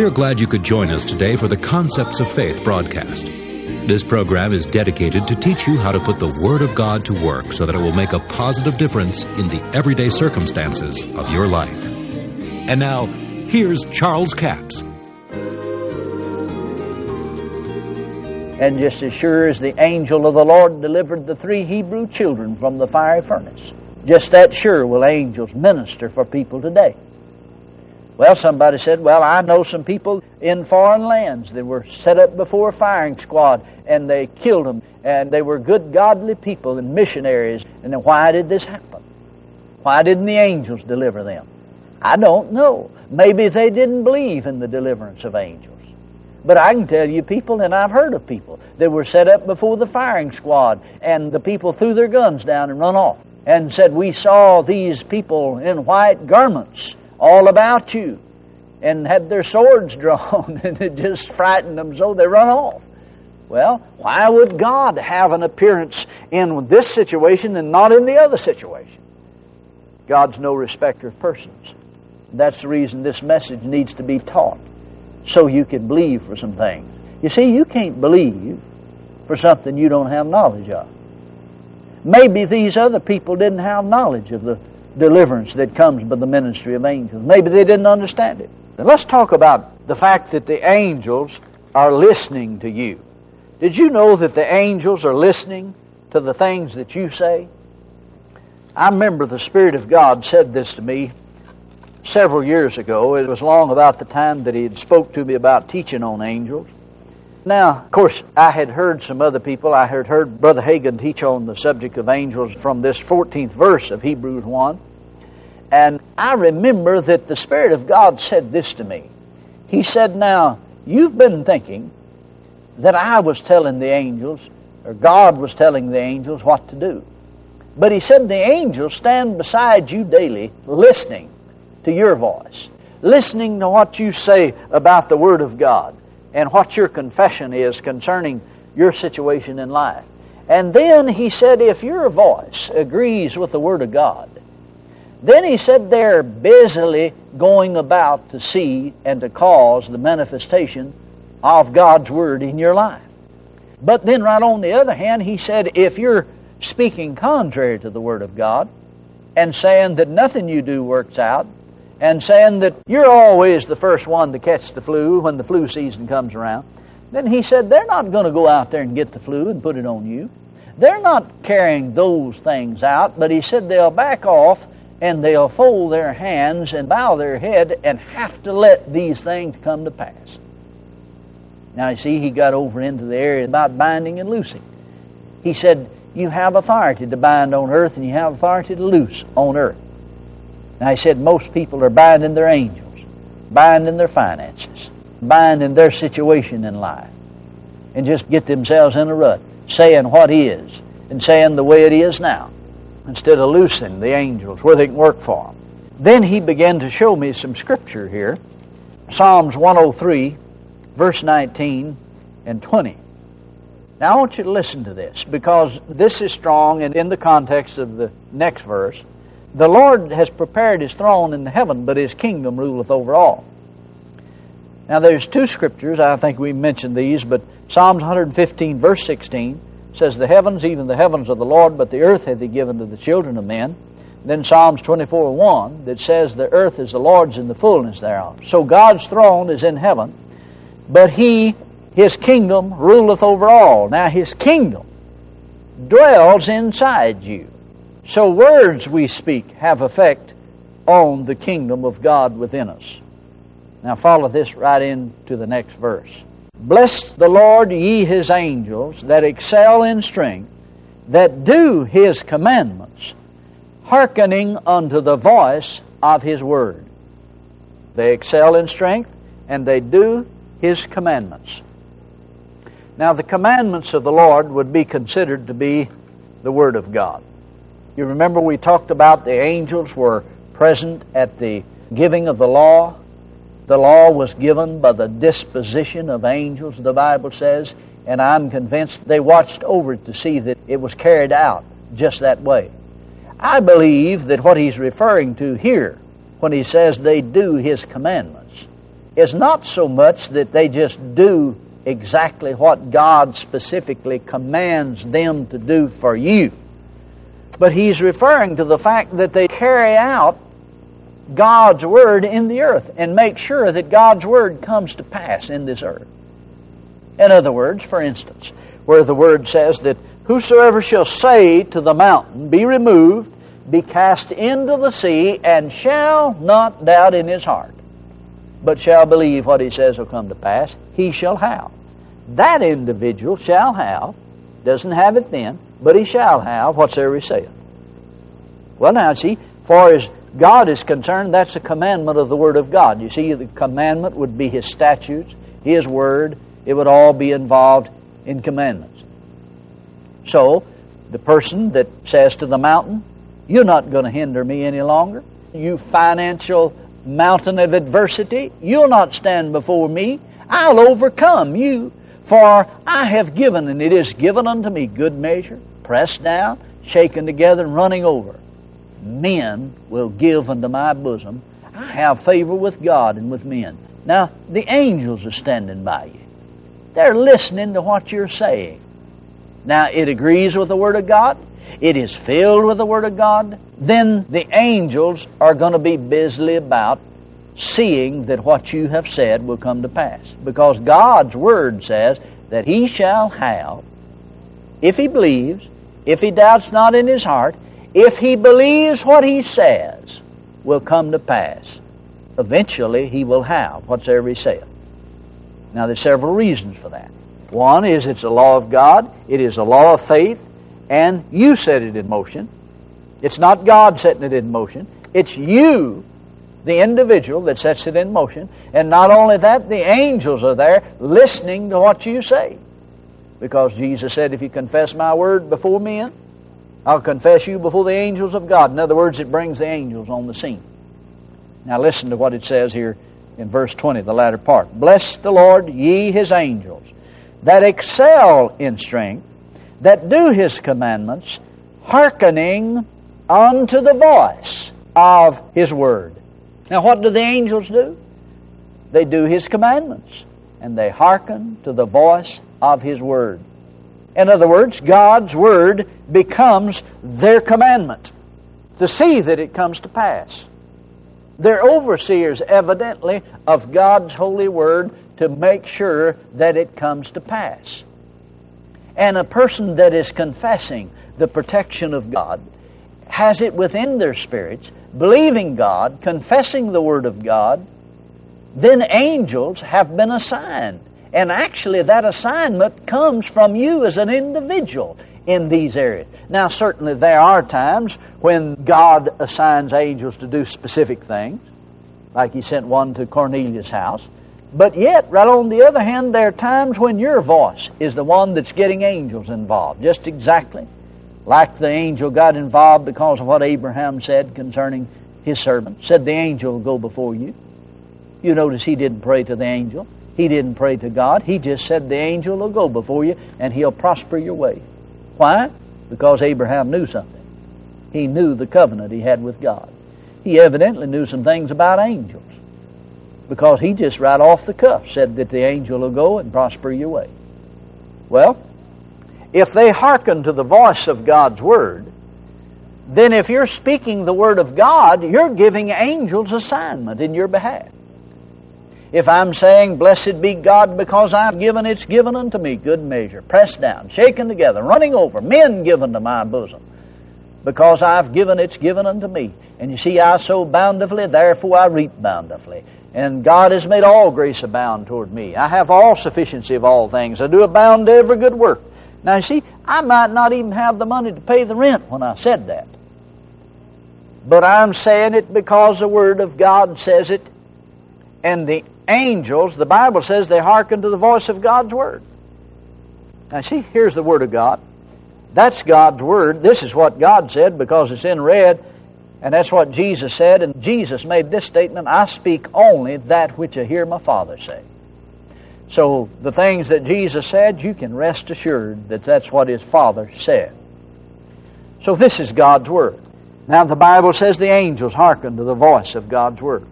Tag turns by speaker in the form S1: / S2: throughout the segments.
S1: We are glad you could join us today for the Concepts of Faith broadcast. This program is dedicated to teach you how to put the Word of God to work so that it will make a positive difference in the everyday circumstances of your life. And now, here's Charles Capps.
S2: And just as sure as the angel of the Lord delivered the three Hebrew children from the fiery furnace, just that sure will angels minister for people today. Well, somebody said, Well, I know some people in foreign lands that were set up before a firing squad and they killed them and they were good, godly people and missionaries. And then why did this happen? Why didn't the angels deliver them? I don't know. Maybe they didn't believe in the deliverance of angels. But I can tell you people, and I've heard of people, that were set up before the firing squad, and the people threw their guns down and run off and said, We saw these people in white garments all about you, and had their swords drawn, and it just frightened them so they run off. Well, why would God have an appearance in this situation and not in the other situation? God's no respecter of persons. That's the reason this message needs to be taught so you can believe for some things. You see, you can't believe for something you don't have knowledge of. Maybe these other people didn't have knowledge of the deliverance that comes by the ministry of angels. Maybe they didn't understand it. Let's talk about the fact that the angels are listening to you. Did you know that the angels are listening to the things that you say? I remember the Spirit of God said this to me several years ago. It was long about the time that he had spoke to me about teaching on angels. Now, of course, I had heard some other people. I had heard Brother Hagin teach on the subject of angels from this 14th verse of Hebrews 1. And I remember that the Spirit of God said this to me. He said, Now, you've been thinking that I was telling the angels, or God was telling the angels what to do. But he said the angels stand beside you daily, listening to your voice, listening to what you say about the Word of God and what your confession is concerning your situation in life. And then he said, if your voice agrees with the Word of God, then he said they're busily going about to see and to cause the manifestation of God's Word in your life. But then, right on the other hand, he said, if you're speaking contrary to the Word of God and saying that nothing you do works out, and saying that you're always the first one to catch the flu when the flu season comes around, then he said they're not going to go out there and get the flu and put it on you. They're not carrying those things out, but he said they'll back off and they'll fold their hands and bow their head and have to let these things come to pass. Now, you see, he got over into the area about binding and loosing. He said, You have authority to bind on earth and you have authority to loose on earth. Now, he said most people are binding their angels, binding their finances, binding their situation in life, and just get themselves in a rut, saying what is and saying the way it is now, instead of loosing the angels where they can work for them. Then he began to show me some scripture here Psalms 103, verse 19 and 20. Now, I want you to listen to this because this is strong and in the context of the next verse. The Lord has prepared his throne in the heaven, but his kingdom ruleth over all. Now there's two scriptures, I think we mentioned these, but Psalms 115 verse 16 says, The heavens, even the heavens of the Lord, but the earth hath he given to the children of men. Then Psalms 24 1 that says, The earth is the Lord's and the fullness thereof. So God's throne is in heaven, but he, his kingdom, ruleth over all. Now his kingdom dwells inside you. So words we speak have effect on the kingdom of God within us. Now follow this right into the next verse. Bless the Lord, ye his angels, that excel in strength, that do his commandments, hearkening unto the voice of his word. They excel in strength, and they do his commandments. Now, the commandments of the Lord would be considered to be the Word of God. You remember we talked about the angels were present at the giving of the law. The law was given by the disposition of angels, the Bible says, and I'm convinced they watched over it to see that it was carried out just that way. I believe that what he's referring to here, when he says they do his commandments, is not so much that they just do exactly what God specifically commands them to do for you, but he's referring to the fact that they carry out God's Word in the earth and make sure that God's Word comes to pass in this earth. In other words, for instance, where the Word says that whosoever shall say to the mountain, Be removed, be cast into the sea, and shall not doubt in his heart, but shall believe what he says will come to pass, he shall have. That individual shall have, doesn't have it then, but he shall have whatsoever he saith. Well, now, see, far as God is concerned, that's a commandment of the Word of God. You see, the commandment would be His statutes, His Word. It would all be involved in commandments. So, the person that says to the mountain, You're not going to hinder me any longer. You financial mountain of adversity, you'll not stand before me. I'll overcome you. For I have given, and it is given unto me, good measure, pressed down, shaken together, and running over men will give unto my bosom. I have favor with God and with men. Now, the angels are standing by you. They're listening to what you're saying. Now, it agrees with the Word of God. It is filled with the Word of God. Then the angels are going to be busily about seeing that what you have said will come to pass. Because God's Word says that he shall have, if he believes, if he doubts not in his heart, if he believes what he says will come to pass, eventually he will have whatsoever he saith. Now, there's several reasons for that. One is it's a law of God, it is a law of faith, and you set it in motion. It's not God setting it in motion, it's you, the individual, that sets it in motion. And not only that, the angels are there listening to what you say. Because Jesus said, If you confess my word before men, I'll confess you before the angels of God. In other words, it brings the angels on the scene. Now listen to what it says here in verse 20, the latter part. Bless the Lord, ye his angels, that excel in strength, that do his commandments, hearkening unto the voice of his word. Now what do the angels do? They do his commandments, and they hearken to the voice of his word. In other words, God's Word becomes their commandment to see that it comes to pass. They're overseers, evidently, of God's holy Word to make sure that it comes to pass. And a person that is confessing the protection of God has it within their spirits, believing God, confessing the Word of God, then angels have been assigned and actually, that assignment comes from you as an individual in these areas. Now, certainly, there are times when God assigns angels to do specific things, like He sent one to Cornelius' house. But yet, right on the other hand, there are times when your voice is the one that's getting angels involved, just exactly like the angel got involved because of what Abraham said concerning his servant. Said the angel will go before you. You notice he didn't pray to the angel. He didn't pray to God. He just said the angel will go before you and he'll prosper your way. Why? Because Abraham knew something. He knew the covenant he had with God. He evidently knew some things about angels because he just right off the cuff said that the angel will go and prosper your way. Well, if they hearken to the voice of God's word, then if you're speaking the word of God, you're giving angels assignment in your behalf. If I'm saying, Blessed be God because I've given, it's given unto me, good measure, pressed down, shaken together, running over, men given to my bosom. Because I've given, it's given unto me. And you see, I sow bountifully, therefore I reap bountifully. And God has made all grace abound toward me. I have all sufficiency of all things. I do abound to every good work. Now, you see, I might not even have the money to pay the rent when I said that. But I'm saying it because the Word of God says it, and the angels, the Bible says they hearken to the voice of God's Word. Now, see, here's the Word of God. That's God's Word. This is what God said because it's in red, and that's what Jesus said. And Jesus made this statement I speak only that which I hear my Father say. So, the things that Jesus said, you can rest assured that that's what His Father said. So, this is God's Word. Now, the Bible says the angels hearken to the voice of God's Word.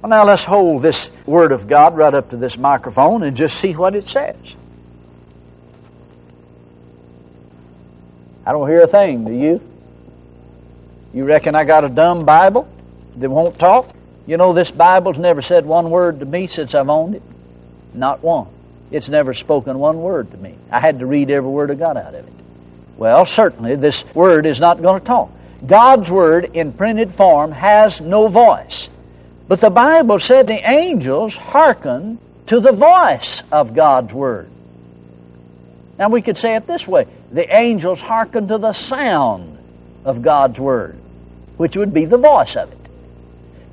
S2: Well, now let's hold this Word of God right up to this microphone and just see what it says. I don't hear a thing, do you? You reckon I got a dumb Bible that won't talk? You know, this Bible's never said one word to me since I've owned it. Not one. It's never spoken one word to me. I had to read every word of God out of it. Well, certainly this word is not going to talk. God's word in printed form has no voice. But the Bible said the angels hearken to the voice of God's word. Now we could say it this way the angels hearken to the sound of God's word, which would be the voice of it.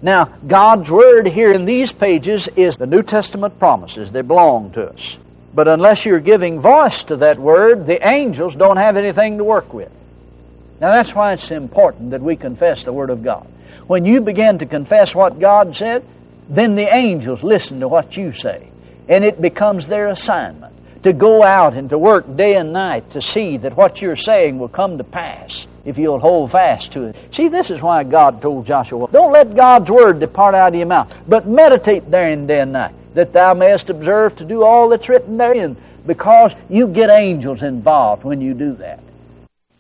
S2: Now, God's Word here in these pages is the New Testament promises. They belong to us. But unless you're giving voice to that Word, the angels don't have anything to work with. Now, that's why it's important that we confess the Word of God. When you begin to confess what God said, then the angels listen to what you say. And it becomes their assignment to go out and to work day and night to see that what you're saying will come to pass if you'll hold fast to it. See, this is why God told Joshua, Don't let God's word depart out of your mouth, but meditate therein day and night, that thou mayest observe to do all that's written therein, because you get angels involved when you do that.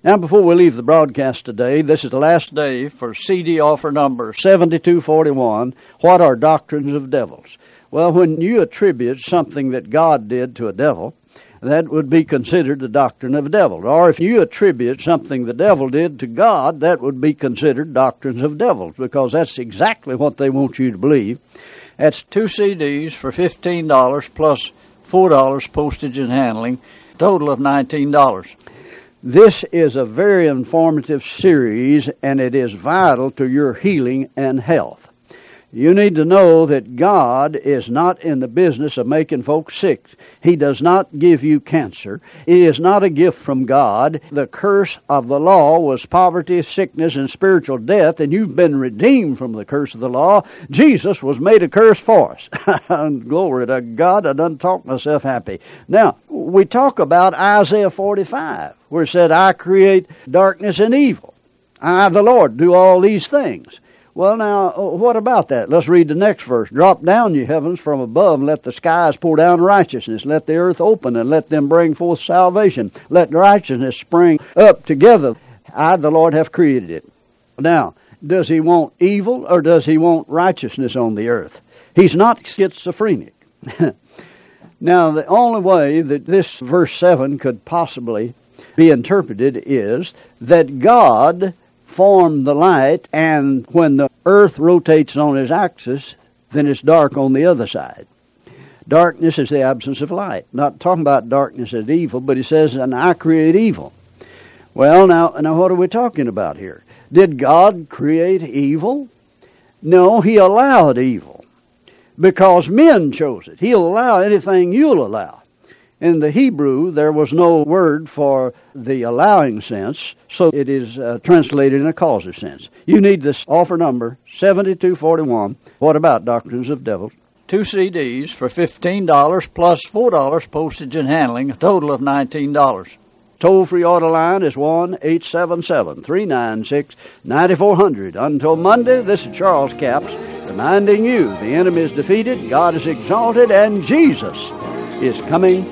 S2: Now, before we leave the broadcast today, this is the last day for CD offer number 7241 What are Doctrines of Devils? Well, when you attribute something that God did to a devil, that would be considered the doctrine of devils. Or if you attribute something the devil did to God, that would be considered doctrines of devils, because that's exactly what they want you to believe. That's two CDs for $15 plus $4 postage and handling, total of $19. This is a very informative series, and it is vital to your healing and health. You need to know that God is not in the business of making folks sick. He does not give you cancer. It is not a gift from God. The curse of the law was poverty, sickness, and spiritual death, and you've been redeemed from the curse of the law. Jesus was made a curse for us. Glory to God. I done talked myself happy. Now, we talk about Isaiah 45, where it said, I create darkness and evil. I, the Lord, do all these things. Well, now, uh, what about that? Let's read the next verse. Drop down, ye heavens, from above, and let the skies pour down righteousness. Let the earth open, and let them bring forth salvation. Let righteousness spring up together. I, the Lord, have created it. Now, does he want evil, or does he want righteousness on the earth? He's not schizophrenic. now, the only way that this verse 7 could possibly be interpreted is that God formed the light, and when the earth rotates on its axis, then it's dark on the other side. Darkness is the absence of light. Not talking about darkness as evil, but he says, and I create evil. Well, now, now what are we talking about here? Did God create evil? No, he allowed evil because men chose it. He'll allow anything you'll allow. In the Hebrew, there was no word for the allowing sense, so it is uh, translated in a causative sense. You need this offer number, 7241. What about Doctrines of Devils? Two CDs for $15 plus $4 postage and handling, a total of $19. Toll free order line is 1 877 396 9400. Until Monday, this is Charles Capps reminding you the enemy is defeated, God is exalted, and Jesus is coming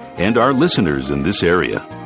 S1: and our listeners in this area.